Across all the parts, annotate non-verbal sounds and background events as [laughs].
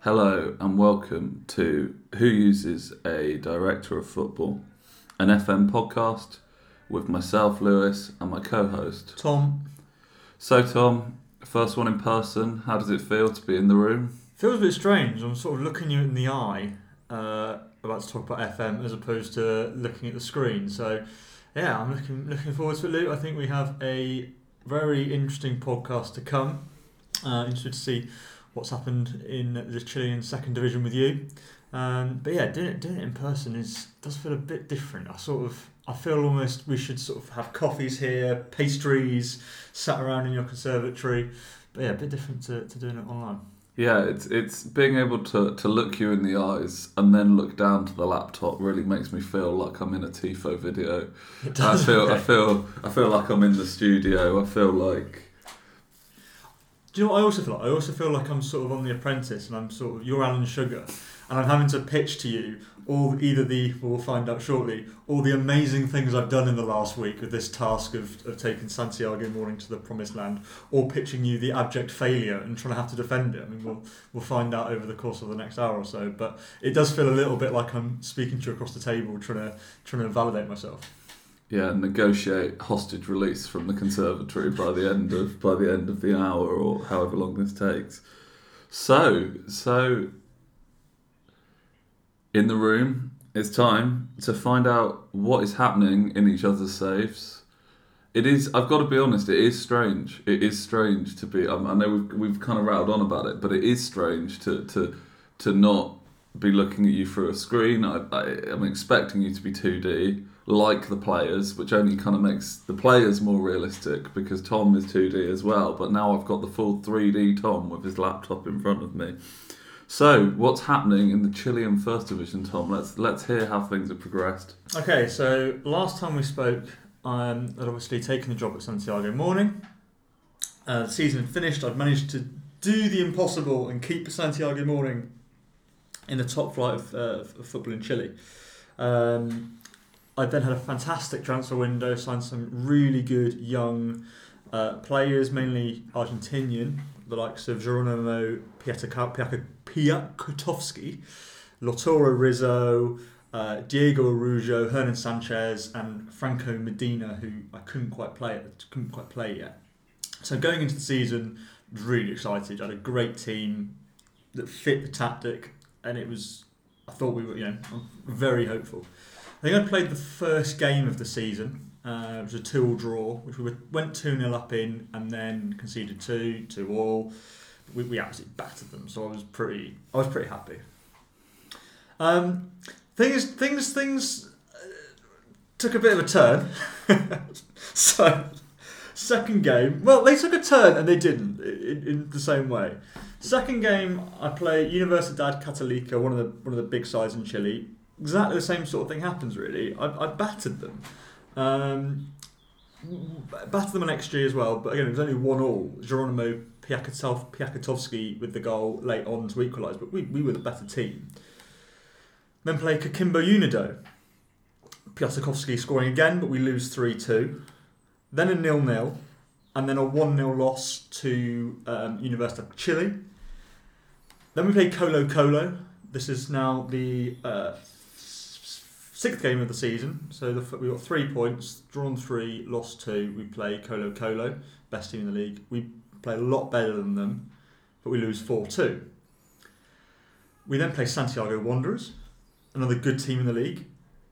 Hello and welcome to Who Uses a Director of Football, an FM podcast with myself, Lewis, and my co host. Tom, So, Tom, first one in person, how does it feel to be in the room? feels a bit strange. I'm sort of looking you in the eye uh, about to talk about FM as opposed to looking at the screen. So, yeah, I'm looking looking forward to it, Lou. I think we have a very interesting podcast to come. Uh, interested to see what's happened in the Chilean second division with you. Um, but yeah, doing it doing it in person is does feel a bit different. I sort of I feel almost we should sort of have coffees here, pastries, sat around in your conservatory. But yeah, a bit different to, to doing it online. Yeah, it's it's being able to, to look you in the eyes and then look down to the laptop really makes me feel like I'm in a Tifo video. It I does. feel I feel I feel like I'm in the studio. I feel like Do you know what I also feel like? I also feel like I'm sort of on The Apprentice and I'm sort of you're Alan Sugar and I'm having to pitch to you all either the we'll find out shortly all the amazing things I've done in the last week with this task of, of taking Santiago Morning to the promised land or pitching you the abject failure and trying to have to defend it. I mean we'll we'll find out over the course of the next hour or so but it does feel a little bit like I'm speaking to you across the table trying to trying to validate myself. Yeah, negotiate hostage release from the conservatory by the end of by the end of the hour or however long this takes. So, so in the room, it's time to find out what is happening in each other's safes. It is. I've got to be honest. It is strange. It is strange to be. Um, I know we've we've kind of rattled on about it, but it is strange to to to not be looking at you through a screen. I, I I'm expecting you to be two D like the players, which only kind of makes the players more realistic because Tom is 2D as well. But now I've got the full 3D Tom with his laptop in front of me. So, what's happening in the Chilean First Division, Tom? Let's let's hear how things have progressed. Okay, so last time we spoke, um, I'd obviously taken the job at Santiago Morning. Uh, the season finished. I'd managed to do the impossible and keep Santiago Morning in the top flight of, uh, of football in Chile. Um, I then had a fantastic transfer window, signed some really good young uh, players, mainly Argentinian, the likes of Geronimo Piatka- Piak- Piatkowski, Lotoro Rizzo, uh, Diego Arujo, Hernan Sanchez, and Franco Medina, who I couldn't quite play couldn't quite play yet. So going into the season, was really excited. I had a great team that fit the tactic, and it was. I thought we were, you know, very hopeful. I think I played the first game of the season. Uh, it was a two-all draw, which we went two 0 up in, and then conceded two, two all. We, we absolutely battered them, so I was pretty, I was pretty happy. Um, things, things, things uh, took a bit of a turn. [laughs] so, second game, well, they took a turn and they didn't in, in the same way. Second game, I play Universidad Católica, one of the one of the big sides in Chile. Exactly the same sort of thing happens. Really, I, I battered them. Um, battered them on XG as well, but again, it was only one all. Geronimo Piakatov, Piakatovsky with the goal late on to equalise, but we, we were the better team. Then play Coquimbo Unido. Piatkowski scoring again, but we lose 3 2. Then a nil nil, and then a 1 0 loss to um, University of Chile. Then we play Colo Colo. This is now the uh, sixth game of the season. So the, we got three points, drawn three, lost two. We play Colo Colo, best team in the league. We play a lot better than them, but we lose 4 2. We then play Santiago Wanderers, another good team in the league.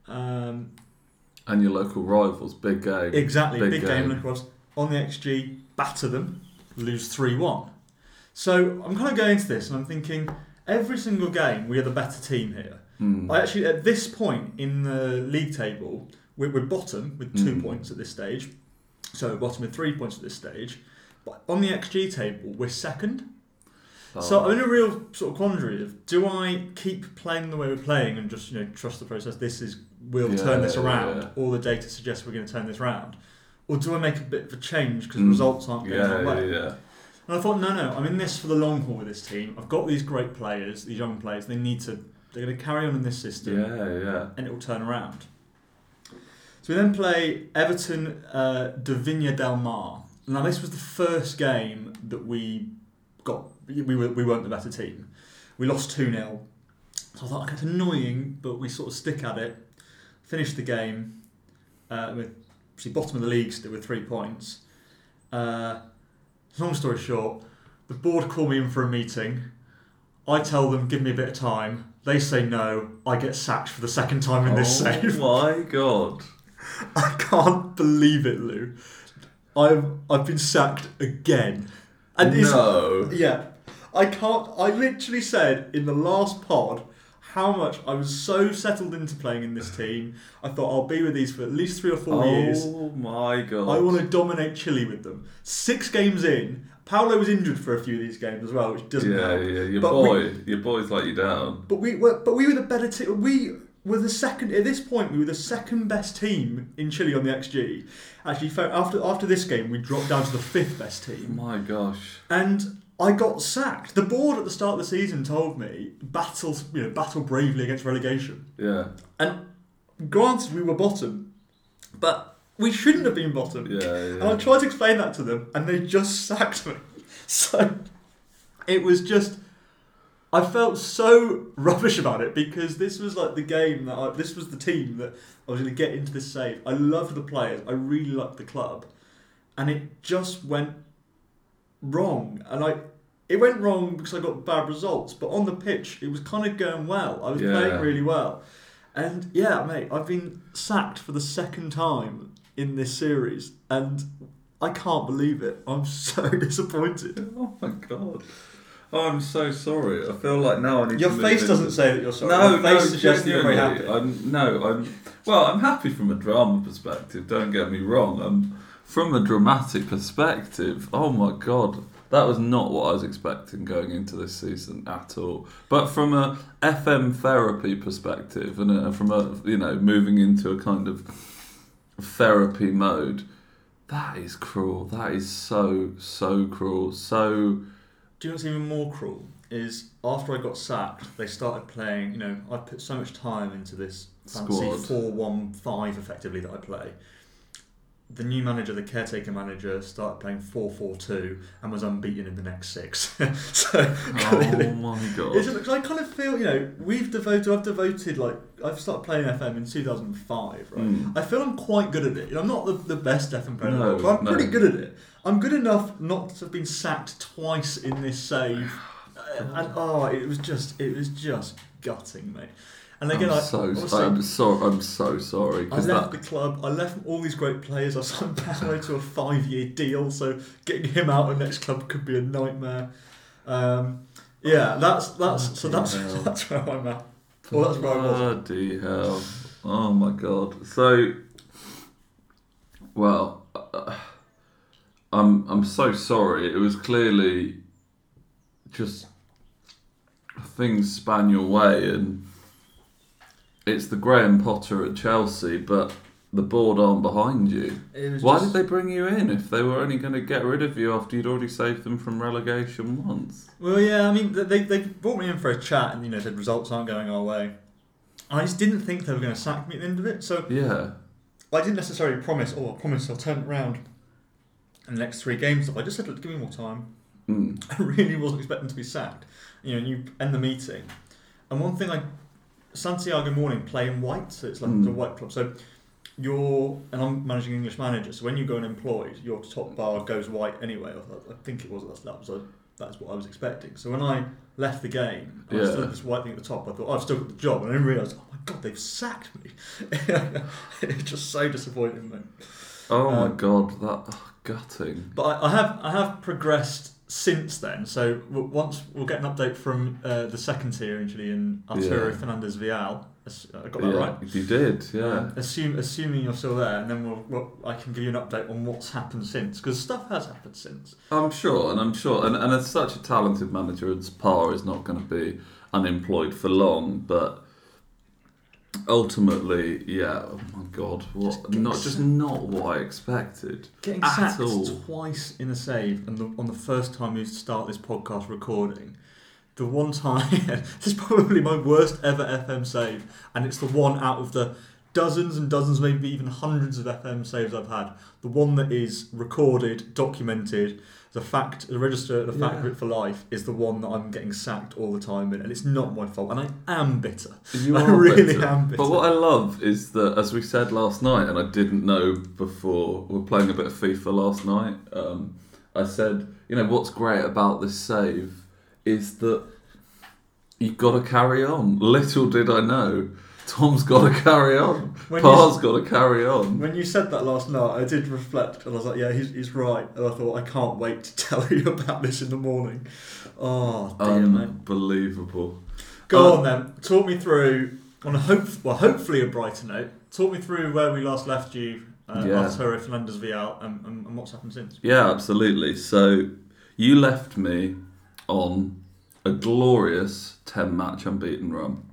Um, And your local rivals, big game. Exactly, Big big, game. game. on the XG, batter them, lose three one. So I'm kind of going into this and I'm thinking every single game we are the better team here. Hmm. I actually at this point in the league table we're, we're bottom with two Mm. points at this stage, so we're bottom with three points at this stage. But on the XG table we're second. Oh. So I'm in a real sort of quandary of do I keep playing the way we're playing and just you know trust the process? This is we'll Yeah, turn this around. yeah. All the data suggests we're going to turn this around, or do I make a bit of a change because Mm. results aren't going yeah, yeah, way? yeah. And I thought, no, no, I'm in this for the long haul with this team. I've got these great players, these young players. They need to. They're going to carry on in this system, Yeah, yeah. and it will turn around. So we then play Everton uh, de Viña del Mar. Now this was the first game that we got. We were we weren't the better team. We lost 2 0. So I thought, okay, it's annoying, but we sort of stick at it. Finished the game uh, with obviously bottom of the league still with three points. Uh, long story short, the board call me in for a meeting. I tell them, give me a bit of time. They say no. I get sacked for the second time in this save. oh save. [laughs] my god. I can't believe it, Lou. I've I've been sacked again. And no. yeah, I can't. I literally said in the last pod how much I was so settled into playing in this team. I thought I'll be with these for at least three or four years. Oh my god. I want to dominate Chile with them. Six games in, Paolo was injured for a few of these games as well, which doesn't matter. Yeah, help. yeah. Your But boy, your boy's let you down. But we were, but we were the better team. We were the second at this point. We were the second best team in Chile on the XG. Actually, after after this game, we dropped down to the fifth best team, My gosh. and I got sacked. The board at the start of the season told me battle, you know, battle bravely against relegation. Yeah. And granted, we were bottom, but we shouldn't have been bottom. Yeah, yeah. And I tried to explain that to them, and they just [laughs] sacked me. So it was just. I felt so [laughs] rubbish about it because this was like the game that I, this was the team that I was going to get into this save. I loved the players, I really liked the club, and it just went wrong. And I, it went wrong because I got bad results. But on the pitch, it was kind of going well. I was Yeah. playing really well, and yeah, mate, I've been sacked for the second time in this series, and I can't believe it. I'm [laughs] so disappointed. Oh my god. Oh, I'm so sorry. I feel like now I need Your to move face into- doesn't say that you're sorry. No, Your no, face suggests that you're very happy. I'm, no, I'm. Well, I'm happy from a drama perspective. Don't get me wrong. I'm from a dramatic perspective. Oh my god, that was not what I was expecting going into this season at all. But from a FM therapy perspective, and a, from a you know moving into a kind of therapy mode, that is cruel. That is so so cruel. So Do you know what's even more cruel? Is after I got sacked, they started playing. You know, I put so much time into this fancy Squad. four-one-five effectively that I play. The new manager, the caretaker manager, started playing four-four-two and was unbeaten in the next six. [laughs] so oh clearly, my god. It's because I kind of feel, you know, we've devoted, I've devoted, like, I've started playing FM in 2005, right? Mm. I feel I'm quite good at it. I'm not the, the best FM player no, but I'm no. pretty good at it. I'm good enough not to have been sacked twice in this save. [sighs] And oh, it was just, it was just gutting, mate. And again, I'm I, so obviously, I'm so I'm so sorry I left that the club. I left all these great players. I signed Paolo to a five-year deal, so getting him out of the next club could be a nightmare. Um, yeah, that's that's so that's hell. [laughs] that's where I'm at. Well, that's where I was. bloody hell! Oh my god! So, well, uh, I'm I'm so sorry. It was clearly just things span your way, and it's the Graham Potter at Chelsea, but the board aren't behind you. Why just- did they bring you in if they were only going to get rid of you after you'd already saved them from relegation once? Well, yeah, I mean, they they brought me in for a chat, and you know, said results aren't going our way. I just didn't think they were going to sack me at the end of it, so Yeah. I didn't necessarily promise. Oh, I promise I'll turn it round in the next three games. I just said, "Look, give me more time. Mm. [laughs] I really wasn't expecting to be sacked. You know, and you end the meeting. And one thing I, Santiago Morning play in white, so it's like Mm. the white club. So you're, and I'm managing English manager. So when you go unemployed, your top bar goes white anyway. I, think it was that was a, that's what I was expecting. So when I left the game, I was Yeah. still had this white thing at the top. I thought oh, I've still got the job, and I didn't realise, oh my god, they've sacked me. [laughs] it's just so disappointing, mate. Oh my Um, god, that oh, gutting. But I, I have I have progressed since then. So once we'll get an update from uh, the second tier actually in Arturo Yeah. Fernandez Vial. I got that yeah, right. You did, yeah. Um, assume assuming you're still there, and then we'll, we'll I can give you an update on what's happened since because stuff has happened since. I'm sure, and I'm sure, and, and as such a talented manager as Pa is not going to be unemployed for long, but ultimately, yeah. Oh my god, what? Just not just not what I expected. Getting At sacked all. twice in a save, and the, on the first time we start this podcast recording, the one time [laughs] this is probably my worst ever FM save, and it's the one out of the dozens and dozens, maybe even hundreds of FM saves I've had. The one that is recorded, documented, the fact, the register, the fact Yeah. of it for life is the one that I'm getting sacked all the time in, and it's not my fault, and I am bitter. You [laughs] I are really bitter. am bitter. But what I love is that, as we said last night, and I didn't know before, we're playing a bit of FIFA last night. Um, I said, you know, what's great about this save is that you've got to carry on. Little did I know, Tom's got to carry on. When you- Pa's got to carry on. When you said that last night, I did reflect, and I was like, "Yeah, he's, he's right." And I thought, I can't wait to [laughs] tell you about this in the morning. Oh, dear, Um, mate. Unbelievable. Go Uh, on then. Talk me through on a hope, well, hopefully a brighter note. Talk me through where we last left you uh, Yeah. Arturo Fernandez Vial and, and, and what's happened since. Yeah, absolutely. So you left me on a glorious 10 match unbeaten run.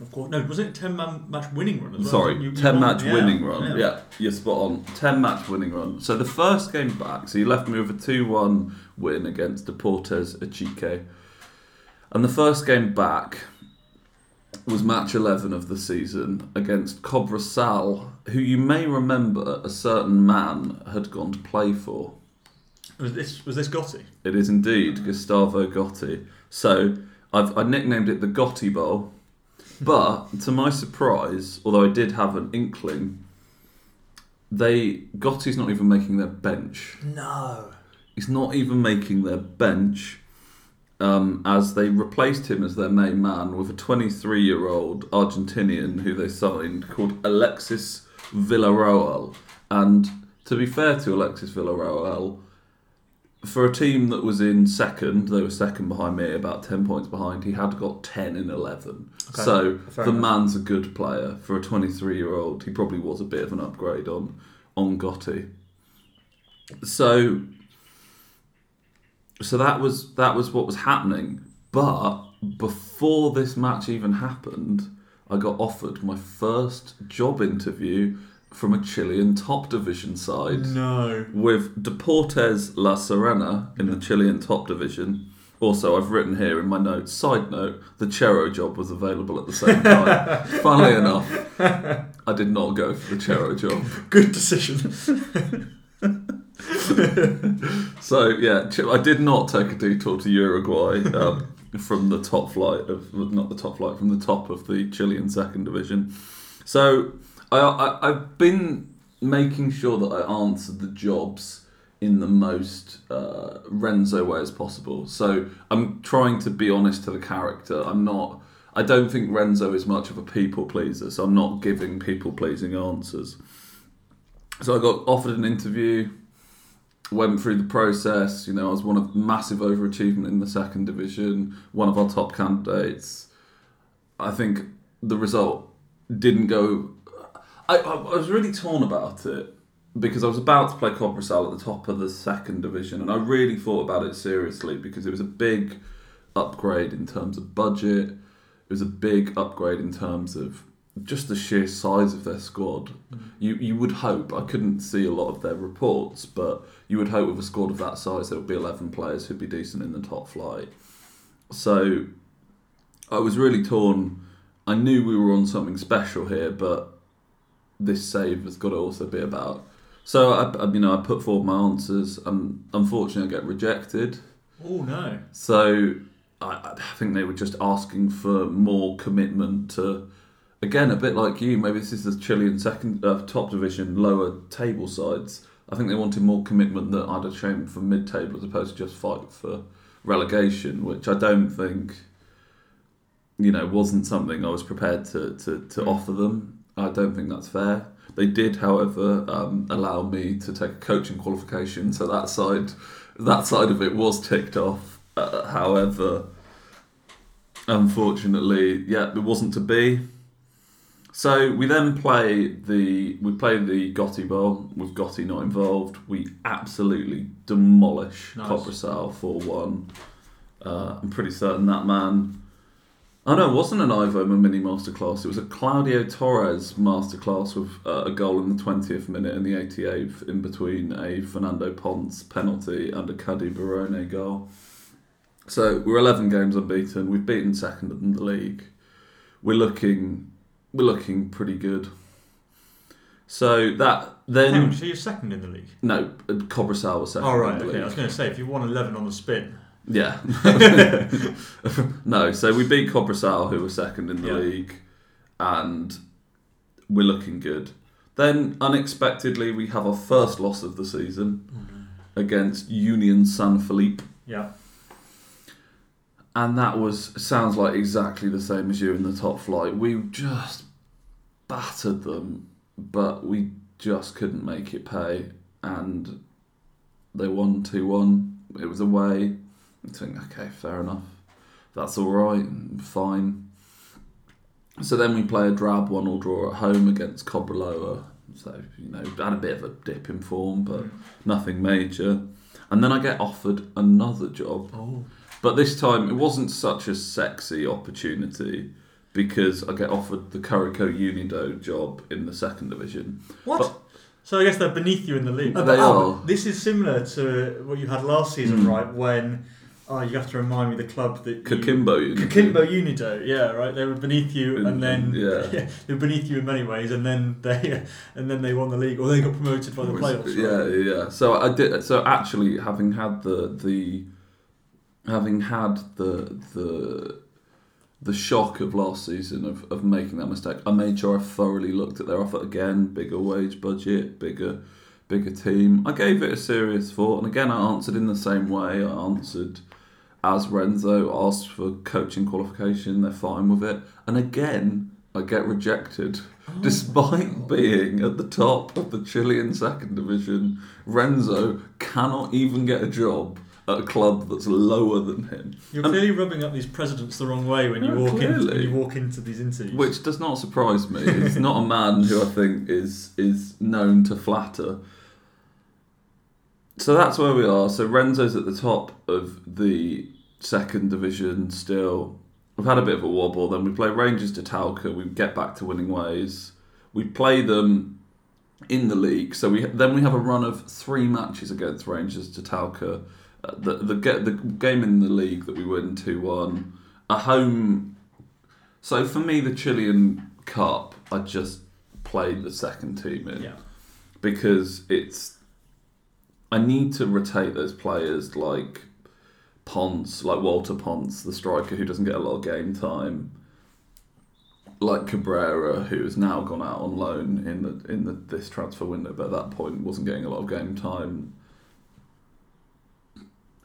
Of course, no, was it a ten man match winning run as well? Sorry, You- you 10 won- match yeah, winning run. Yeah. you're spot on. 10 match winning run. So the first game back, so you left me with a 2 1 win against Deportes Achique. And the first game back was match 11 of the season against Cobresal, who you may remember a certain man had gone to play for. Was this was this Gotti? It is indeed Gustavo Gotti. So I've I nicknamed it the Gotti Bowl, but to my surprise, although I did have an inkling, they Gotti's not even making their bench. No. He's not even making their bench. Um, as they replaced him as their main man with a 23 year old Argentinian who they signed called Alexis Villarroel. And to be fair to Alexis Villarroel, for a team that was in second, they were second behind me, about 10 points behind, he had got 10 in 11. Okay, So the enough. man's a good player. For a 23 year old, he probably was a bit of an upgrade on, on Gotti. So so that was that was what was happening. But before this match even happened, I got offered my first job interview from a Chilean top division side No. with Deportes La Serena in the Chilean top division. Also, I've written here in my notes, side note, the Chero job was available at the same [laughs] time. Funnily enough, I did not go for the Chero job. Good decision. [laughs] So, yeah, I did not take a detour to Uruguay um, from the top flight of, not the top flight, from the top of the Chilean second division. So, I, I, I've been making sure that I answered the jobs in the most uh, Renzo way as possible. So, I'm trying to be honest to the character. I'm not. I don't think Renzo is much of a people pleaser, so I'm not giving people pleasing answers. So I got offered an interview, went through the process. You know, I was one of massive overachievement in the second division, one of our top candidates. I think the result didn't go. I, I, was really torn about it because I was about to play Cobresal at the top of the second division, and I really thought about it seriously because it was a big upgrade in terms of budget. It was a big upgrade in terms of just the sheer size of their squad. Mm-hmm. You you would hope I couldn't see a lot of their reports, but you would hope with a squad of that size there would be eleven players who'd be decent in the top flight. So I was really torn. I knew we were on something special here, but this save has got to also be about. So I, I you know I put forward my answers, and unfortunately I get rejected. Oh no. So I, I think they were just asking for more commitment to, again, a bit like you. Maybe this is the Chilean second uh, top division lower table sides. I think they wanted more commitment that I'd have shown for mid table as opposed to just fight for relegation, which I don't think, you know, wasn't something I was prepared to, to, to offer them. I don't think that's fair. They did, however, um, allow me to take a coaching qualification, so that side, that side of it was ticked off. Uh, however, unfortunately, yeah, it wasn't to be. So we then play the we play the Gotti Bowl with Gotti not involved. We absolutely demolish Nice. Cobresal four one. Uh, I'm pretty certain that man. Oh no, it wasn't an Ivo mini masterclass. It was a Claudio Torres masterclass with uh, a goal in the 20th minute and the 88th in between a Fernando Ponce penalty and a Cadi Barone goal. So we're 11 games unbeaten. We've beaten second in the league. We're looking, we're looking pretty good. So that then Hang on, so you're second in the league. no, Cobresal was second. Oh right, in the okay. I was going to say if you won eleven on the spin. Yeah. [laughs] no, so we beat Cobresal, who were second in the Yeah. league, and we're looking good. Then, unexpectedly, we have our first loss of the season mm-hmm. against Union San Felipe. Yeah. And that was sounds like exactly the same as you in the top flight. We just battered them, but we just couldn't make it pay. And they won 2 1. It was away. I think, okay, fair enough. That's all right, fine. So then we play a drab one all draw at home against Cobreloa. So, you know, had a bit of a dip in form, but nothing major. And then I get offered another job Oh. but this time it wasn't such a sexy opportunity because I get offered the Curico Unido job in the second division. What? But- so I guess they're beneath you in the league. They but, oh, are. This is similar to what you had last season, Mm. right? When oh, you have to remind me the club that you- Coquimbo Unido. Coquimbo Unido, yeah, right. They were beneath you, In- and then [laughs] yeah. they were beneath you in many ways, and then they [laughs] and then they won the league, or they got promoted by the playoffs. right? Yeah, yeah, yeah. So I did. So actually, having had the the, having had the the the shock of last season of, of making that mistake, I made sure I thoroughly looked at their offer again. Bigger wage budget, bigger bigger team. I gave it a serious thought, and again, I answered in the same way. I answered as Renzo asked for coaching qualification. They're fine with it, and again. I get rejected. Oh. Despite being at the top of the Chilean second division, Renzo cannot even get a job at a club that's lower than him, You're And- clearly rubbing up these presidents the wrong way when you walk in when you walk into these interviews. which does not surprise me. He's not a man who I think is is known to flatter. So that's where we are. So Renzo's at the top of the second division still. We've had a bit of a wobble. Then we play Rangers to Talca. We get back to winning ways. We play them in the league. So we then we have a run of three matches against Rangers to Talca. Uh, the the the game in the league that we win two one. A home. So for me, the Chilean Cup, I just played the second team in yeah, because it's I need to rotate those players like Ponce, like Walter Ponce, the striker who doesn't get a lot of game time, like Cabrera, who has now gone out on loan in the in the, this transfer window, but at that point wasn't getting a lot of game time.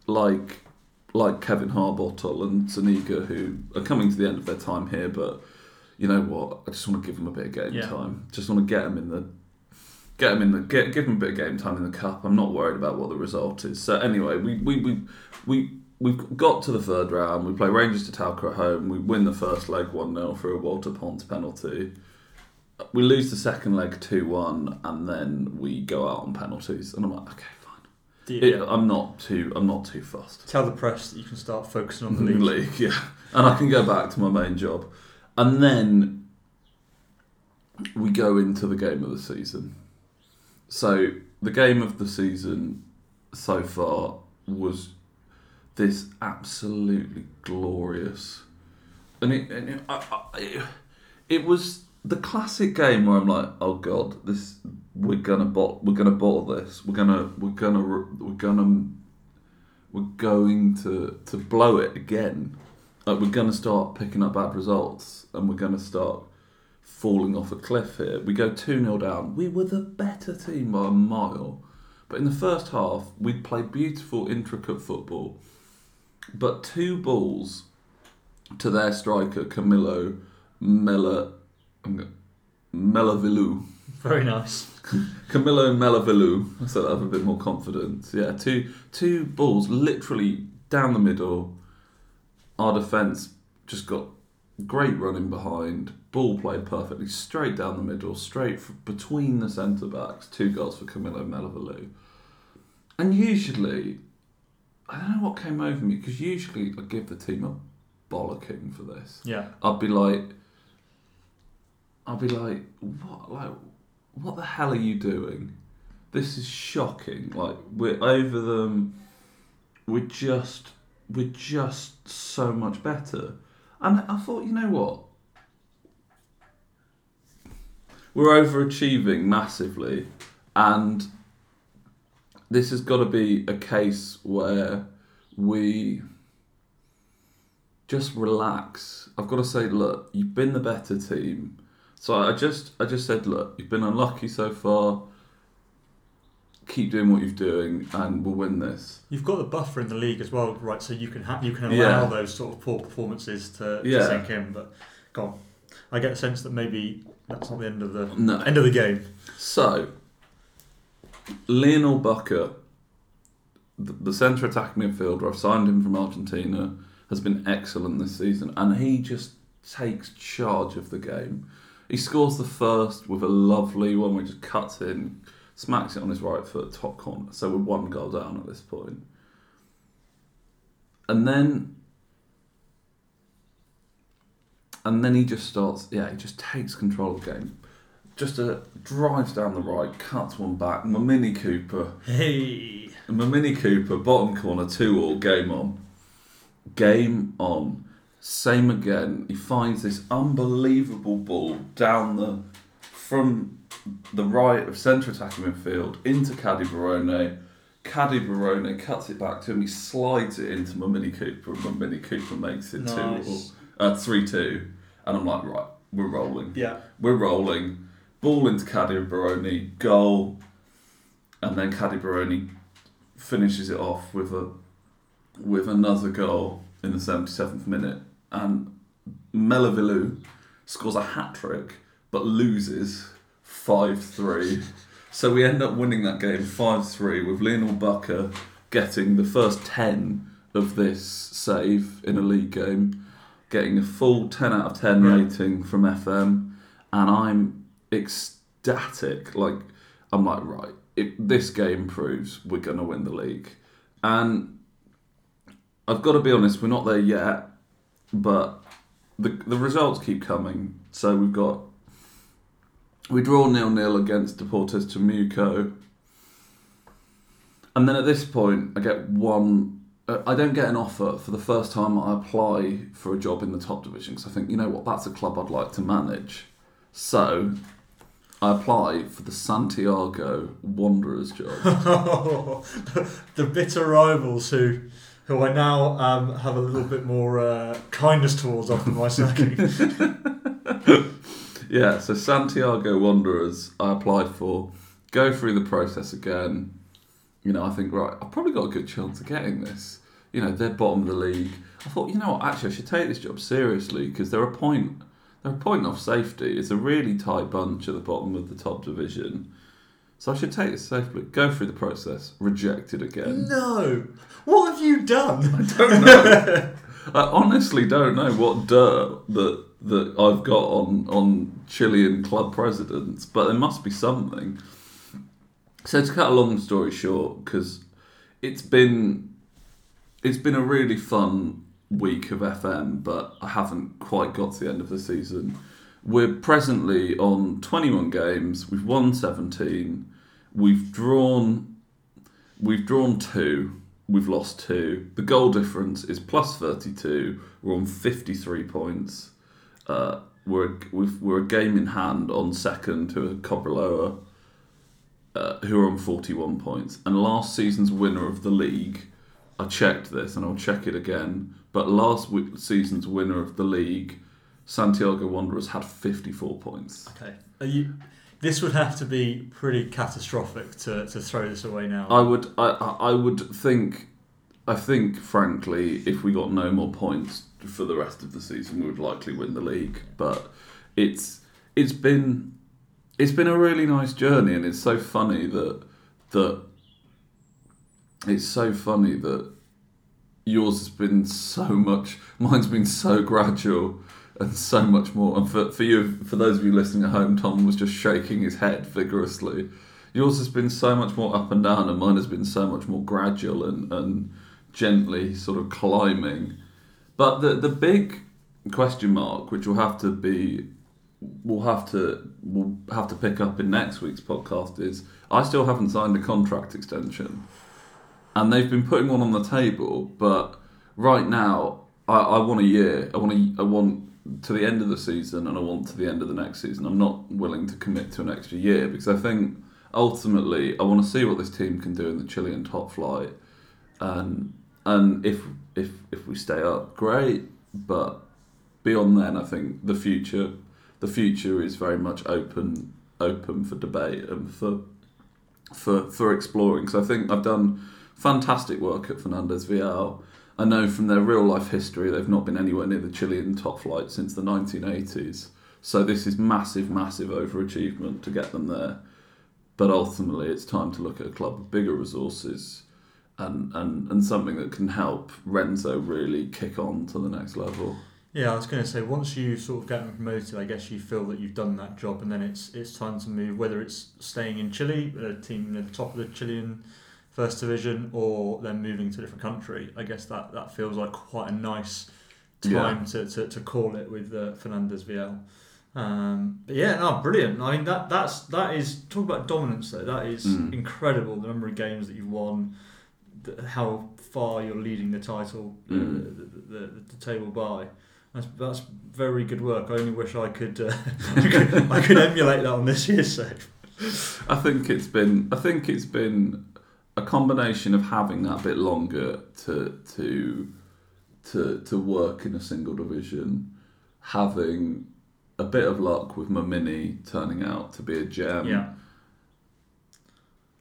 Like like Kevin Harbottle and Zuniga, who are coming to the end of their time here, but you know what? I just want to give them a bit of game Yeah. time. Just want to get them in the get them in the get give them a bit of game time in the cup. I'm not worried about what the result is. So anyway, we we we we we've got to the third round. We play Rangers to Talca at home. We win the first leg one 0 through a Walter Ponce penalty. We lose the second leg two one, and then we go out on penalties. And I'm like, okay, fine. It, yeah. I'm not too I'm not too fussed. Tell the press that you can start focusing on the league. [laughs] league. yeah, and I can go back to my main job, and then we go into the game of the season. So the game of the season so far was this absolutely glorious, and it and it, I, I, it, was the classic game where I'm like, oh god, this we're gonna bot we're gonna bottle this, we're gonna we're gonna we're gonna we're going to to blow it again. Like we're to start picking up bad results, and we're to start falling off a cliff here. We go two 0 down. We were the better team by a mile, but in the first half we'd played beautiful, intricate football, but two balls to their striker Camilo Mela Melavilu. Very nice. [laughs] Camilo Melavilu, so that I have a bit more confidence. Yeah, two two balls literally down the middle. Our defence just got great running behind. Ball played perfectly straight down the middle, straight f- between the centre backs. Two goals for Camilo Melavilu. And usually, I don't know what came over me because usually I give the team a bollocking for this. Yeah. I'd be like, I'd be like, what, like, what the hell are you doing? This is shocking. Like we're over them. We're just, we're just so much better. And I thought, you know what? We're overachieving massively, and this has got to be a case where we just relax. I've got to say, look, you've been the better team. So I just, I just said, look, you've been unlucky so far. Keep doing what you're doing, and we'll win this. You've got the buffer in the league as well, right? So you can ha- you can allow Yeah. those sort of poor performances to, to Yeah. sink in. But go on. I get a sense that maybe that's not the end of the No. end of the game. So, Lionel Bucker, the, the centre attacking midfielder, I've signed him from Argentina, has been excellent this season, and he just takes charge of the game. He scores the first with a lovely one where he just cuts in, smacks it on his right foot, top corner. So we're one goal down at this point. And then and then he just starts yeah, he just takes control of the game. Just uh, drives down the right, cuts one back. My Mini Cooper, Hey, my Mini Cooper, bottom corner, two all, game on. Game on. Same again. He finds this unbelievable ball down the from the right of centre attacking midfield into Caddy Barone. Caddy Barone cuts it back to him. He slides it into my Mini Cooper, and my Mini Cooper makes it two all, uh, three two. And I'm like, right, we're rolling. yeah, We're rolling. Ball into Caddy Baroni, goal, and then Caddy Baroni finishes it off with a with another goal in the seventy seventh minute, and Melavilu scores a hat trick but loses five three. [laughs] So we end up winning that game five three with Lionel Bucker getting the first ten of this save in a league game, getting a full ten out of ten Yeah. rating from FM, and I'm ecstatic. Like I'm like right, if this game proves we're gonna win the league, and I've got to be honest, we're not there yet, but the the results keep coming. So we've got we draw nil nil against Deportes Temuco, and then at this point I get one. Uh, I don't get an offer for the first time I apply for a job in the top division because I think you know what that's a club I'd like to manage. So I apply for the Santiago Wanderers job. [laughs] the bitter rivals who who I now um, have a little bit more uh, kindness towards after my sacking. [laughs] Yeah, so Santiago Wanderers, I applied for. Go through the process again. You know, I think right, I've probably got a good chance of getting this. You know, they're bottom of the league. I thought, you know what, actually, I should take this job seriously because they're a point. They're a point off safety. It's a really tight bunch at the bottom of the top division. So I should take this safely. Go through the process. Rejected again. no, what have you done? I don't know. [laughs] I honestly don't know what dirt that that I've got on on Chilean club presidents, but there must be something. So to cut a long story short, because it's been it's been a really fun week of FM, but I haven't quite got to the end of the season. We're presently on 21 games. We've won 17. We've drawn we've drawn two. We've lost two. The goal difference is plus 32. We're on 53 points. Uh, we're we've, we're a game in hand on second to a Cobreloa, uh, who are on 41 points. And last season's winner of the league, I checked this and I'll check it again. But last week, season's winner of the league, Santiago Wanderers had 54 points. Okay, are you? This would have to be pretty catastrophic to, to throw this away now. I would I, I I would think I think frankly if we got no more points for the rest of the season we would likely win the league but it's it's been it's been a really nice journey and it's so funny that that it's so funny that yours has been so much mine's been so gradual and so much more. And for, for you for those of you listening at home Tom was just shaking his head vigorously. Yours has been so much more up and down and mine has been so much more gradual and, and gently sort of climbing. But the the big question mark which will have to be we'll have to we'll have to pick up in next week's podcast is I still haven't signed a contract extension and they've been putting one on the table but right now I, I want a year I want a, I want to the end of the season and I want to the end of the next season. I'm not willing to commit to an extra year because I think ultimately I want to see what this team can do in the Chilean top flight, and and if if if we stay up, great. But beyond then, I think the future the future is very much open open for debate and for for for exploring. So I think I've done fantastic work at Fernandez Vial. I know from their real life history they've not been anywhere near the Chilean top flight since the 1980s. So this is massive, massive overachievement to get them there. But ultimately, it's time to look at a club with bigger resources and, and, and something that can help Renzo really kick on to the next level. Yeah, I was going to say once you sort of get promoted, I guess you feel that you've done that job, and then it's it's time to move. Whether it's staying in Chile, a team at the top of the Chilean first division, or then moving to a different country, I guess that, that feels like quite a nice time yeah. to, to, to call it with uh, Fernandez Vial. Um, but yeah, no, brilliant. I mean that that's that is talk about dominance though. That is mm. incredible. The number of games that you've won, the, how far you're leading the title, mm. the, the, the, the, table by. That's that's very good work. I only wish I could uh, [laughs] I, could, I could emulate that on this year's save. I think it's been I think it's been a combination of having that bit longer to to to to work in a single division, having a bit of luck with my mini turning out to be a gem. Yeah.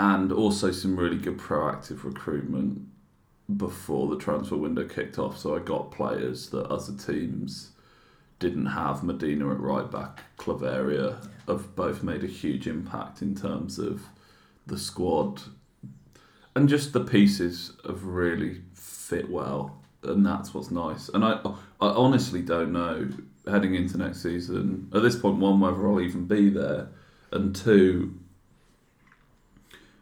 And also some really good proactive recruitment before the transfer window kicked off. So I got players that other teams didn't have. Medina at right back, Claveria yeah. have both made a huge impact in terms of the squad. And just the pieces have really fit well. And that's what's nice. And I, I honestly don't know heading into next season. At this point, one, whether I'll even be there, and two,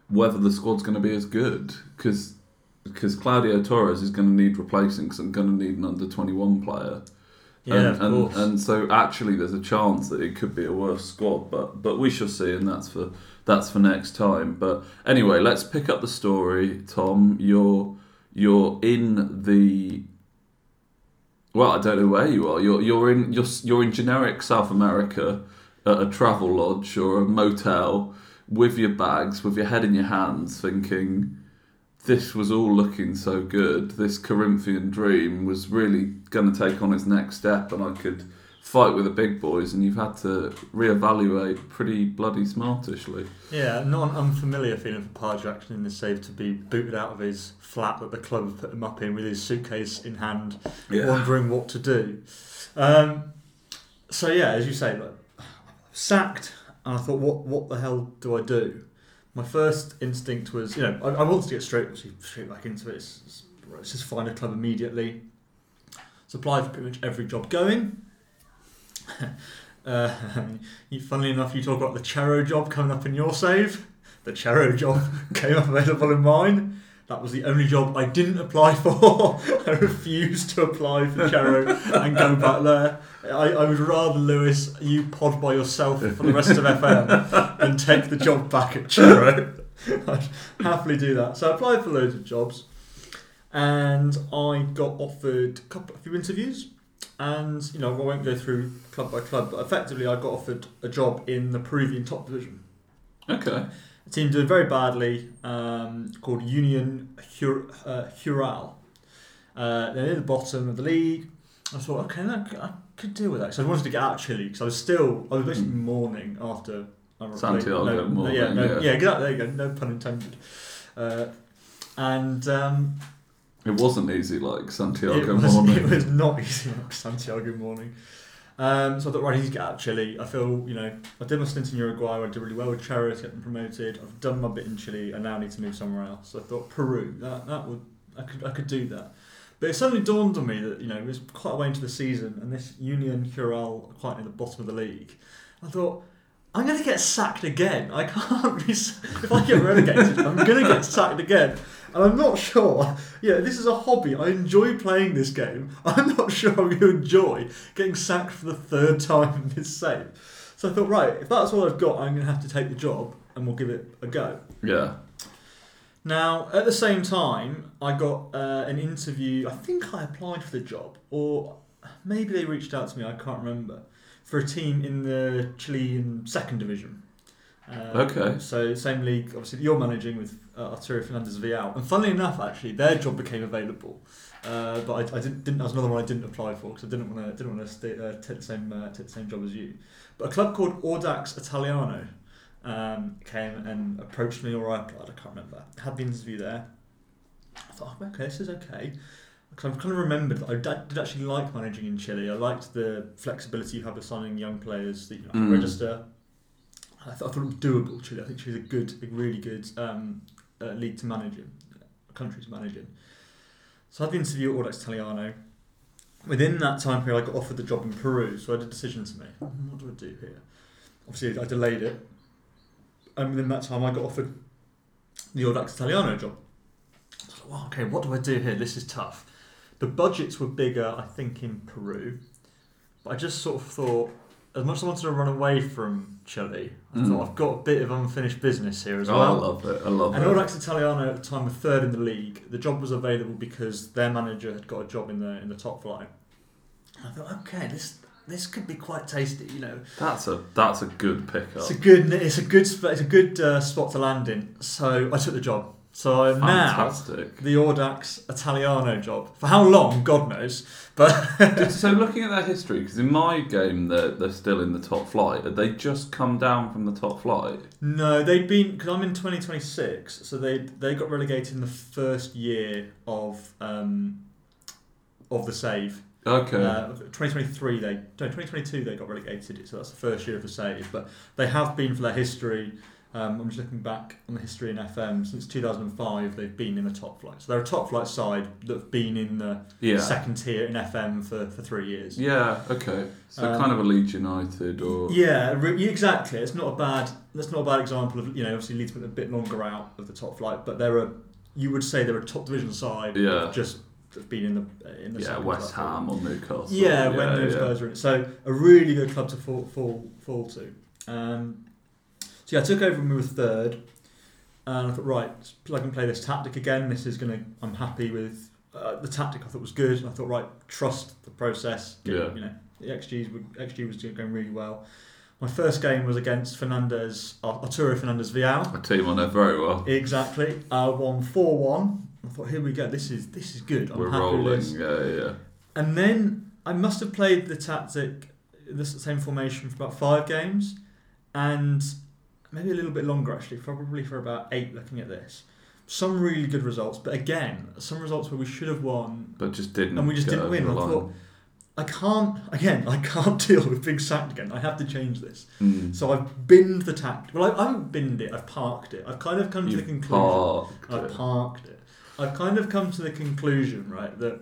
whether the squad's going to be as good. Because because Claudio Torres is going to need replacing because I'm going to need an under 21 player. Yeah, and, of and, course. and so actually, there's a chance that it could be a worse squad, but but we shall see, and that's for that's for next time. But anyway, let's pick up the story, Tom. You're you're in the well, I don't know where you are. You're you're in you're you're in generic South America at a travel lodge or a motel with your bags, with your head in your hands, thinking this was all looking so good. This Corinthian dream was really going to take on its next step, and I could fight with the big boys, and you've had to reevaluate pretty bloody smartishly. Yeah, not an unfamiliar feeling for Pa Jackson in this save to be booted out of his flat that the club have put him up in with his suitcase in hand, yeah. wondering what to do. Um, so yeah, as you say, like, sacked, and I thought, what what the hell do I do? My first instinct was, you know, I, I wanted to get straight straight back into it. It's, it's just find a club immediately. Applied for pretty much every job going [laughs] uh, funnily enough, you talk about the Chero job coming up in your save. The Chero job [laughs] came up available in mine. That was the only job I didn't apply for. [laughs] I refused to apply for Chero and go back there. I, I would rather, Lewis, you pod by yourself for the rest of FM than take the job back at Chero. [laughs] I'd happily do that. So I applied for loads of jobs and I got offered a couple, a few interviews and you know I won't go through club by club, but effectively I got offered a job in the Peruvian top division. Okay. A team doing very badly um, called Union Hur- uh, Huaral. Uh, they're near the bottom of the league. I thought, okay, look, I could deal with that. So I wanted to get out of Chile because I was still, I was basically mm. mourning after. Santiago no, mourning, yeah, no, yeah. yeah, exactly. There you go. No pun intended. Uh, and um, it wasn't easy like Santiago [laughs] it was, morning. It was not easy like Santiago morning. Um, so I thought, right, out of Chile. I feel, you know, I did my stint in Uruguay. I did really well with Chero to get them promoted. I've done my bit in Chile. I now need to move somewhere else. So I thought Peru. That that would I could I could do that. But it suddenly dawned on me that you know it was quite a way into the season, and this Union Huaral quite near the bottom of the league. I thought I'm going to get sacked again. I can't. [laughs] Be, if I get relegated, I'm going to get sacked again. And I'm not [laughs] sure. Yeah, this is a hobby. I enjoy playing this game. [laughs] I'm not sure I'm going to enjoy getting sacked for the third time in this save. So I thought, right, if that's all I've got, I'm going to have to take the job and we'll give it a go. Yeah. Now, at the same time, I got uh, an interview. I think I applied for the job, or maybe they reached out to me. I can't remember for a team in the Chilean second division. Um, Okay. So same league, obviously you're managing with uh, Arturo Fernandez Vial, and funnily enough, actually their job became available, uh, but I, I didn't, didn't. That was another one I didn't apply for because I didn't want to didn't want to uh, take the same uh, take the same job as you. But a club called Audax Italiano um, came and approached me, or I applied. I can't remember. Had the interview there. I thought, oh, okay, this is okay. Because I've kind of remembered that I did did actually like managing in Chile. I liked the flexibility you have with signing young players that you know, Mm. register. I thought, I thought it was doable. Chile, I think Chile's a good, a really good um, uh, league to manage in, a country to manage in. So I had the interview at Audax Italiano. Within that time period, I got offered the job in Peru, so I had a decision to make. "Hmm, What do I do here? Obviously, I delayed it. And within that time, I got offered the Audax Italiano job. So I thought, well, okay, what do I do here? This is tough. The budgets were bigger, I think, in Peru. But I just sort of thought, as much as I wanted to run away from Chile, I Mm. thought I've got a bit of unfinished business here as well. Oh, I well. love it. I love it. And it. Audax Italiano at the time were third in the league. The job was available because their manager had got a job in the in the top flight. And I thought, okay, this this could be quite tasty, you know. That's a that's a good pickup. It's a good it's a good it's a good uh, spot to land in. So I took the job. So I'm now the Audax Italiano job. For how long, God knows. But [laughs] so looking at their history, because in my game they're, they're still in the top flight. Had they just come down from the top flight? no, they'd been because I'm in 2026, so they they got relegated in the first year of um, of the save. Okay. Uh, 2023 they no 2022 they got relegated so that's the first year of the save but they have been for their history um, I'm just looking back on the history in FM since 2005 they've been in the top flight so they're a top flight side that have been in the yeah. second tier in FM for, for three years Yeah. Okay. So Um, kind of a Leeds United or yeah re- exactly it's not a bad that's not a bad example of you know obviously Leeds went a bit longer out of the top flight but they're a you would say they're a top division side Yeah. just have been in the in the yeah West. Ham or Newcastle. Yeah, when those yeah. guys are in. It. So a really good club to fall fall, fall to. Um, so yeah, I took over and we were third, and I thought right, I can play this tactic again. This is gonna. I'm happy with uh, the tactic. I thought was good. And I thought right, trust the process. Get- Yeah. You know, the XG's were- XG was going really well. My first game was against Fernandez, Arturo Fernandez Vial. A team I know very well. Exactly. I won four one. I thought here we go. This is this is good. I'm We're happy with rolling. this. Yeah, yeah. And then I must have played the tactic, the same formation for about five games, and maybe a little bit longer actually, probably for about eight. Looking at this, some really good results, but again, some results where we should have won, But just didn't. and we just didn't win. I thought, I can't again. [laughs] I can't deal with being sacked again. I have to change this. Mm. So I've binned the tactic. Well, I, I haven't binned it. I've parked it. I've kind of come to the conclusion. parked I've it. parked it. I've kind of come to the conclusion, right, that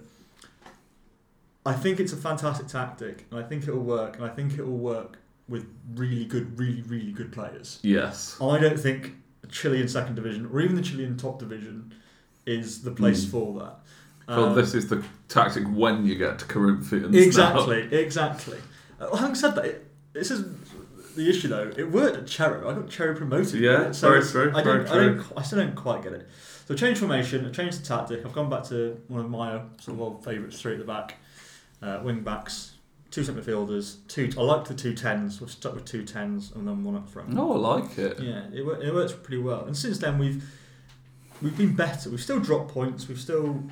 I think it's a fantastic tactic, and I think it will work, and I think it will work with really good, really, really good players. Yes. I don't think Chilean second division or even the Chilean top division is the place Mm. for that. Well, Um, this is the tactic when you get to Corinthians. now. exactly, exactly. Uh, having said that, it, this is the issue though. It worked at Chero. I got Chero promoted. Yeah, so very true, I very don't, I don't, I still don't quite get it. So change formation, I changed the tactic. I've gone back to one of my sort of old favourites, three at the back, uh, wing backs, two centre midfielders, two. I like the two tens. We've stuck with two tens and then one up front. No, I like it. Yeah, it, it works pretty well. And since then, we've we've been better. We've still dropped points. We've still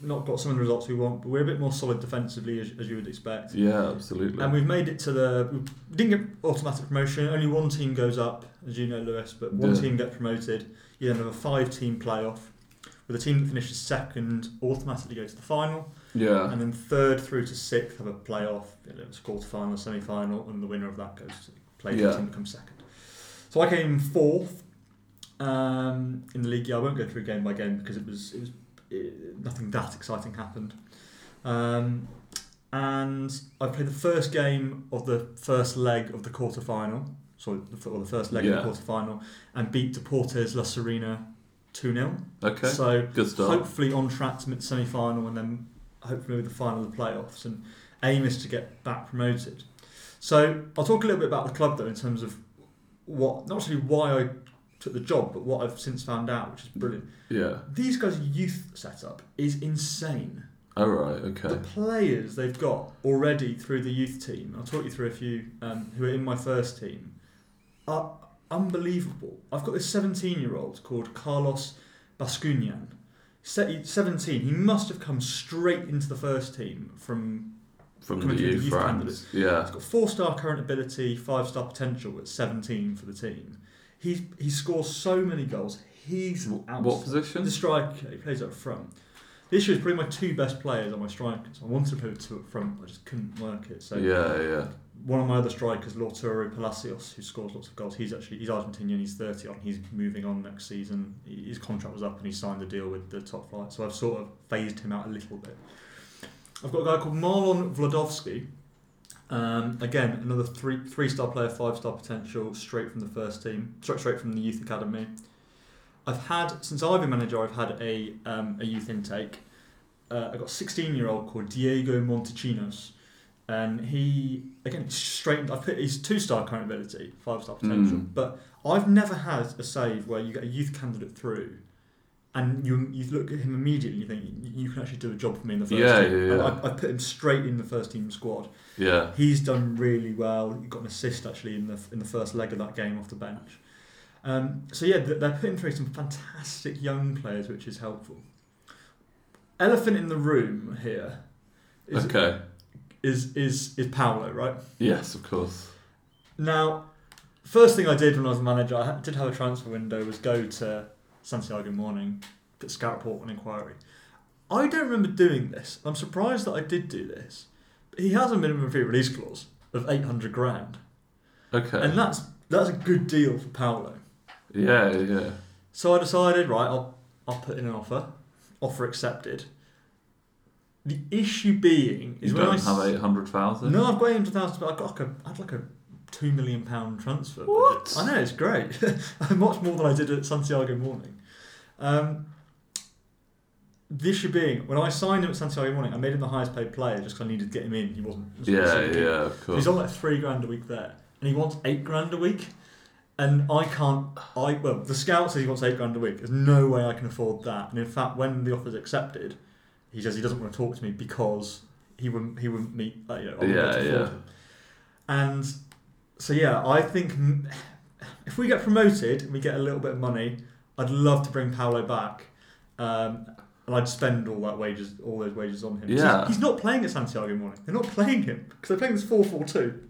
not got some of the results we want, but we're a bit more solid defensively, as, as you would expect. Yeah, absolutely. And we've made it to the. We didn't get automatic promotion. Only one team goes up, as you know, Lewis. But one Yeah. team get promoted. You then have a five-team playoff, with the team that finishes second automatically go to the final, yeah. and then third through to sixth have a playoff. You know, it's quarter-final, semi-final, and the winner of that goes to play Yeah. the team that comes second. So I came fourth um, in the league. Yeah, I won't go through game by game because it was it was it, nothing that exciting happened. Um, and I played the first game of the first leg of the quarter final. Sorry, the, or the first leg of the quarter final, and beat Deportes La Serena two 0 Okay. So Good start. hopefully on track to the semi final and then hopefully with the final of the playoffs and aim is to get back promoted. So I'll talk a little bit about the club though in terms of what not necessarily why I took the job but what I've since found out which is brilliant. Yeah. These guys' youth setup is insane. Oh right, The okay. players they've got already through the youth team, I'll talk you through a few um, who are in my first team, are unbelievable. I've got this 17 year old called Carlos Bascunian. 17, he must have come straight into the first team from. From Coming the youth youth candidates. Yeah. He's got four star current ability, five star potential at 17 for the team. He, he scores so many goals. He's out. What position? The striker, he plays up front. The issue is probably my two best players are my strikers. I wanted to play with two up front, I just couldn't work it. So Yeah, yeah. One of my other strikers, Lautaro Palacios, who scores lots of goals. He's actually he's Argentinian. He's thirty on. He's moving on next season. His contract was up and he signed a deal with the top flight. So I've sort of phased him out a little bit. I've got a guy called Marlon Vladovsky. Um, again, another three three star player, five star potential, straight from the first team, straight straight from the youth academy. I've had since I've been manager, I've had a um, a youth intake. Uh, I got a 16 year old called Diego Montecinos, and he again straight. I've put he's two star current ability, five star potential, Mm. but I've never had a save where you get a youth candidate through. And you, you look at him immediately and you think you can actually do a job for me in the first Yeah, team. yeah, yeah. I, I put him straight in the first team squad. Yeah. He's done really well. He got an assist actually in the in the first leg of that game off the bench. Um, so yeah, they're putting through some fantastic young players, which is helpful. Elephant in the room here is Okay. Is, is is Paolo, right? Yes, of course. Now, first thing I did when I was manager, I did have a transfer window, was go to Santiago Morning, put scout report and inquiry. I don't remember doing this. I'm surprised that I did do this. But he has a minimum fee release clause of 800 grand. Okay. And that's that's a good deal for Paolo. yeah, yeah. So I decided, right, I'll I'll put in an offer. Offer accepted. The issue being is You when don't I s- have eight hundred thousand. No, I've got eight hundred thousand, but I've got like a I had like a two million pound transfer. budget. What? I know it's great. [laughs] Much more than I did at Santiago Morning. Um, the issue being, when I signed him at Santiago Morning, I made him the highest paid player just because I needed to get him in. He wasn't. Yeah, wasn't keen. yeah, of So course. he's on like three grand a week there, and he wants eight grand a week. And I can't. I well, the scout says he wants eight grand a week. There's no way I can afford that. And in fact, when the offer's accepted, he says he doesn't want to talk to me because he wouldn't. He wouldn't meet. Like, you know, I wouldn't Yeah, yeah. him. And so yeah, I think if we get promoted and we get a little bit of money, I'd love to bring Paolo back. Um, and I'd spend all that wages, all those wages on him. he's- Yeah. he's, not playing at Santiago Morning. They're not playing him because they're playing this four four two.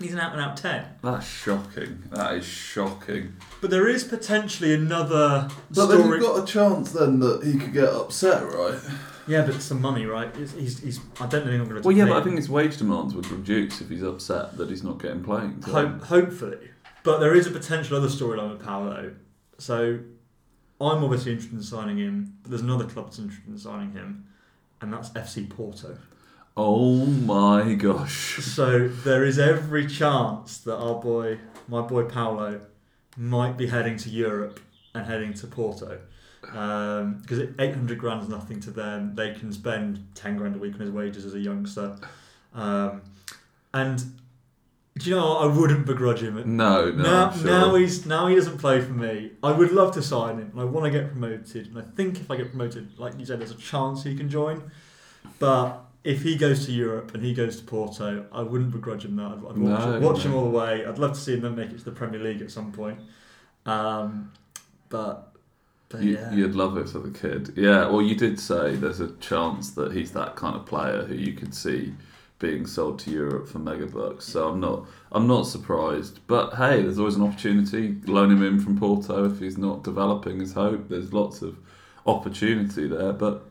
He's an out and out ten. That's shocking. That is shocking. But there is potentially another But then story. you've got a chance then that he could get upset, right? Yeah, but it's some money, right? He's, he's, he's I don't think I'm going to. Well, yeah, but I think his wage demands would reduce if he's upset that he's not getting playing. Hope, hopefully. But there is a potential other storyline with Paolo. So I'm obviously interested in signing him. But there's another club that's interested in signing him, and that's FC Porto. Oh my gosh. So there is every chance that our boy, my boy Paolo, might be heading to Europe and heading to Porto. Because 800 grand is nothing to them. They can spend 10 grand a week on his wages as a youngster. Um, and do you know what? I wouldn't begrudge him. No, no. now, sure. now he's now he doesn't play for me. I would love to sign him, and I want to get promoted. And I think if I get promoted, like you said, there's a chance he can join. But if he goes to Europe and he goes to Porto, I wouldn't begrudge him that. I'd, I'd watch, No, watch him all the way. I'd love to see him then make it to the Premier League at some point. Um, but, but You, yeah, You'd love it for the kid. Yeah, well, you did say there's a chance that he's that kind of player who you could see being sold to Europe for mega bucks. So I'm not, I'm not surprised. But hey, there's always an opportunity. Loan him in from Porto if he's not developing his hope. There's lots of opportunity there. But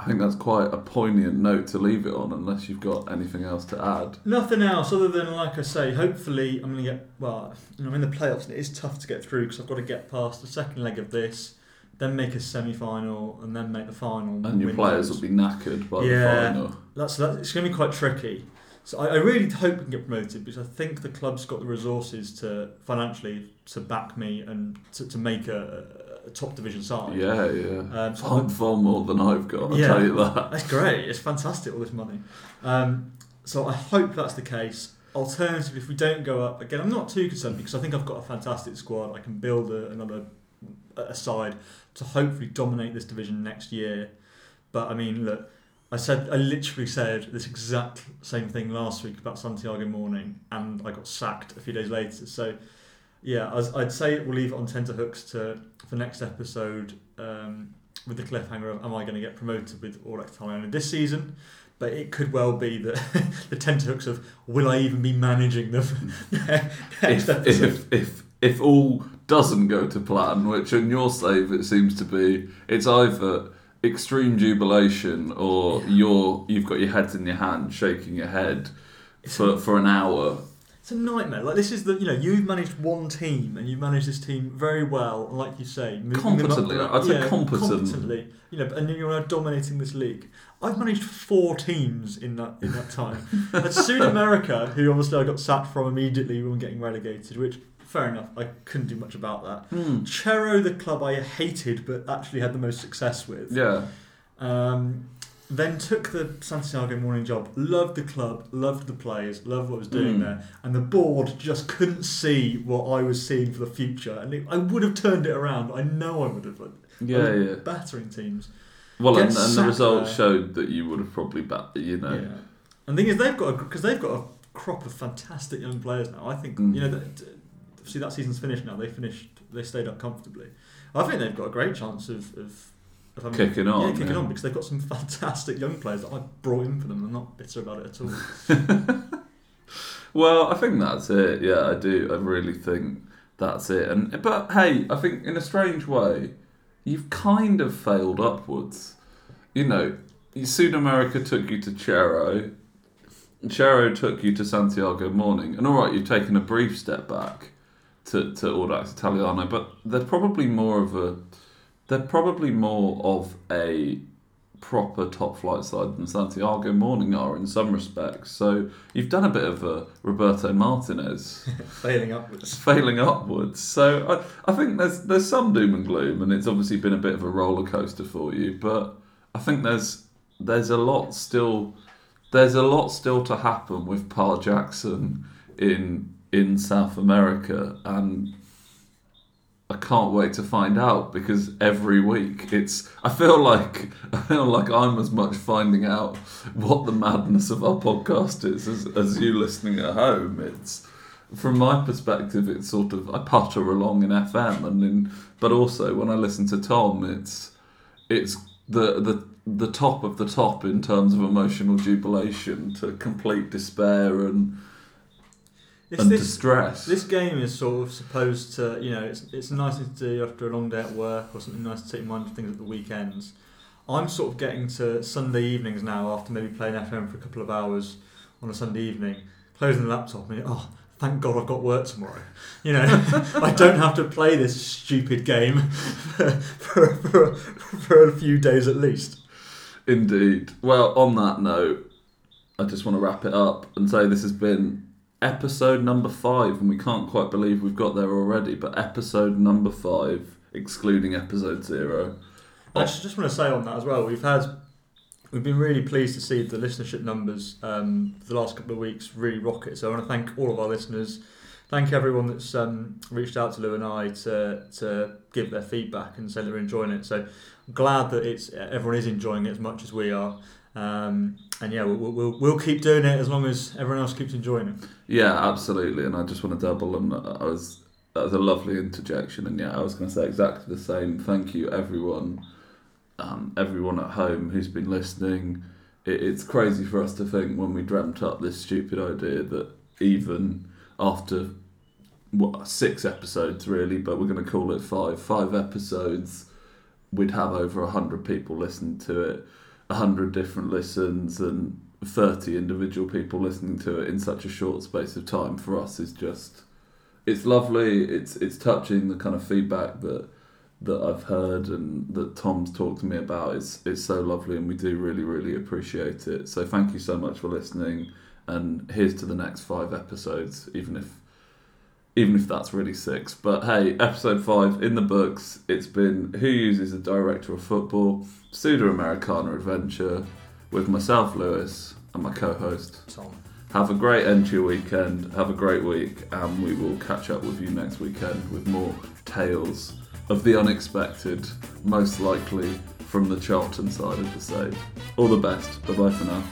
I think that's quite a poignant note to leave it on, unless you've got anything else to add. Nothing else other than, like I say, hopefully I'm going to get, well, I'm in the playoffs and it is tough to get through because I've got to get past the second leg of this, then make a semi final, and then make the final. And your win players will be knackered by Yeah. the final. That's, that's it's going to be quite tricky. So I, I really hope we can get promoted because I think the club's got the resources to financially to back me and to, to make a, a top division side. Yeah, yeah. Um, so Far, far more than I've got, I'll Yeah. tell you that. That's great. It's fantastic, all this money. Um, so I hope that's the case. Alternatively, if we don't go up, again, I'm not too concerned because I think I've got a fantastic squad. I can build a, another a side to hopefully dominate this division next year. But I mean, look, I said I literally said this exact same thing last week about Santiago Morning, and I got sacked a few days later. So, yeah, I'd say we'll leave it on tenterhooks to for next episode um, with the cliffhanger of am I going to get promoted with Audax Italiano this season? But it could well be that [laughs] the tenterhooks of will I even be managing them [laughs] next if, if if if all doesn't go to plan, which in your save it seems to be, it's either extreme jubilation or you're you've got your head in your hand, shaking your head for for an hour. It's a nightmare. Like this is the you know you've managed one team and you've managed this team very well, and like you say, up Competently, the- I'd say competent. competently. You know, and you're now dominating this league. I've managed four teams in that in that time. [laughs] At Sud America, who obviously I got sacked from immediately when getting relegated, which fair enough, I couldn't do much about that. Hmm. Chero, the club I hated but actually had the most success with. Yeah, Um, then took the Santiago morning job, loved the club, loved the players, loved what I was doing Mm. there, and the board just couldn't see what I was seeing for the future. And it, I would have turned it around. I know I would have. Like, I yeah, was yeah. Battering teams. Well, Get and, and the sacked results there. showed that you would have probably bet. You know, Yeah. And the thing is, they've got because they've got a crop of fantastic young players now. I think Mm. you know that. See that season's finished now. They finished. They stayed up comfortably. I think they've got a great chance of of, of having, Kicking on, Yeah, kicking yeah. on because they've got some [laughs] fantastic young players that I've brought in for them. I'm not bitter about it at all. [laughs] Well, I think that's it. Yeah, I do. I really think that's it. And but hey, I think in a strange way, you've kind of failed upwards. You know, Sud America took you to Chero. Chero took you to Santiago Morning, and all right, you've taken a brief step back to to Audax Italiano, but they're probably more of a they're probably more of a proper top flight side than Santiago Morning are in some respects. So you've done a bit of a Roberto Martinez [laughs] Failing upwards. failing upwards. So I, I think there's there's some doom and gloom, and it's obviously been a bit of a roller coaster for you. But I think there's there's a lot still there's a lot still to happen with Pa Jackson in in South America, and I can't wait to find out because every week it's I feel like [laughs] I feel like I'm as much finding out what the madness of our podcast is as, as you listening at home. It's from my perspective, it's sort of I putter along in FM, and in but also when I listen to Tom, it's it's the the the top of the top in terms of emotional jubilation to complete despair and This, and this, distress. this game is sort of supposed to, you know, it's, it's a nice thing to do after a long day at work or something nice to take mind off things at the weekends. I'm sort of getting to Sunday evenings now after maybe playing FM for a couple of hours on a Sunday evening, closing the laptop and oh, thank God I've got work tomorrow. You know, [laughs] I don't have to play this stupid game for, [laughs] for, for, for a few days at least. Indeed. Well, on that note, I just want to wrap it up and say this has been episode number five, and we can't quite believe we've got there already, but episode number five, excluding episode zero. I just, want to say on that as well. We've had, we've been really pleased to see the listenership numbers um, for the last couple of weeks really rocket. So I want to thank all of our listeners. Thank everyone that's um, reached out to Lou and I to to give their feedback and say they're enjoying it. So I'm glad that it's everyone is enjoying it as much as we are. Um, and yeah, we'll, we'll, we'll keep doing it as long as everyone else keeps enjoying it. Yeah, absolutely. And I just want to double that. I was that was a lovely interjection, and yeah, I was going to say exactly the same. Thank you, everyone, um, everyone at home who's been listening. It, it's crazy for us to think when we dreamt up this stupid idea that even after what six episodes really, but we're going to call it five, five episodes, we'd have over hundred people listen to it, a hundred different listens, and 30 individual people listening to it in such a short space of time for us is just it's lovely. It's it's touching the kind of feedback that that I've heard and that Tom's talked to me about. Is it's so lovely and we do really really appreciate it. So thank you so much for listening and here's to the next five episodes even if even if that's really six but hey episode five in the books it's been who uses a director of football Sudamericana adventure with myself, Lewis, and my co host. Tom. Have a great end to your weekend, have a great week, and we will catch up with you next weekend with more tales of the unexpected, most likely from the Charlton side of the save. All the best. Bye bye for now.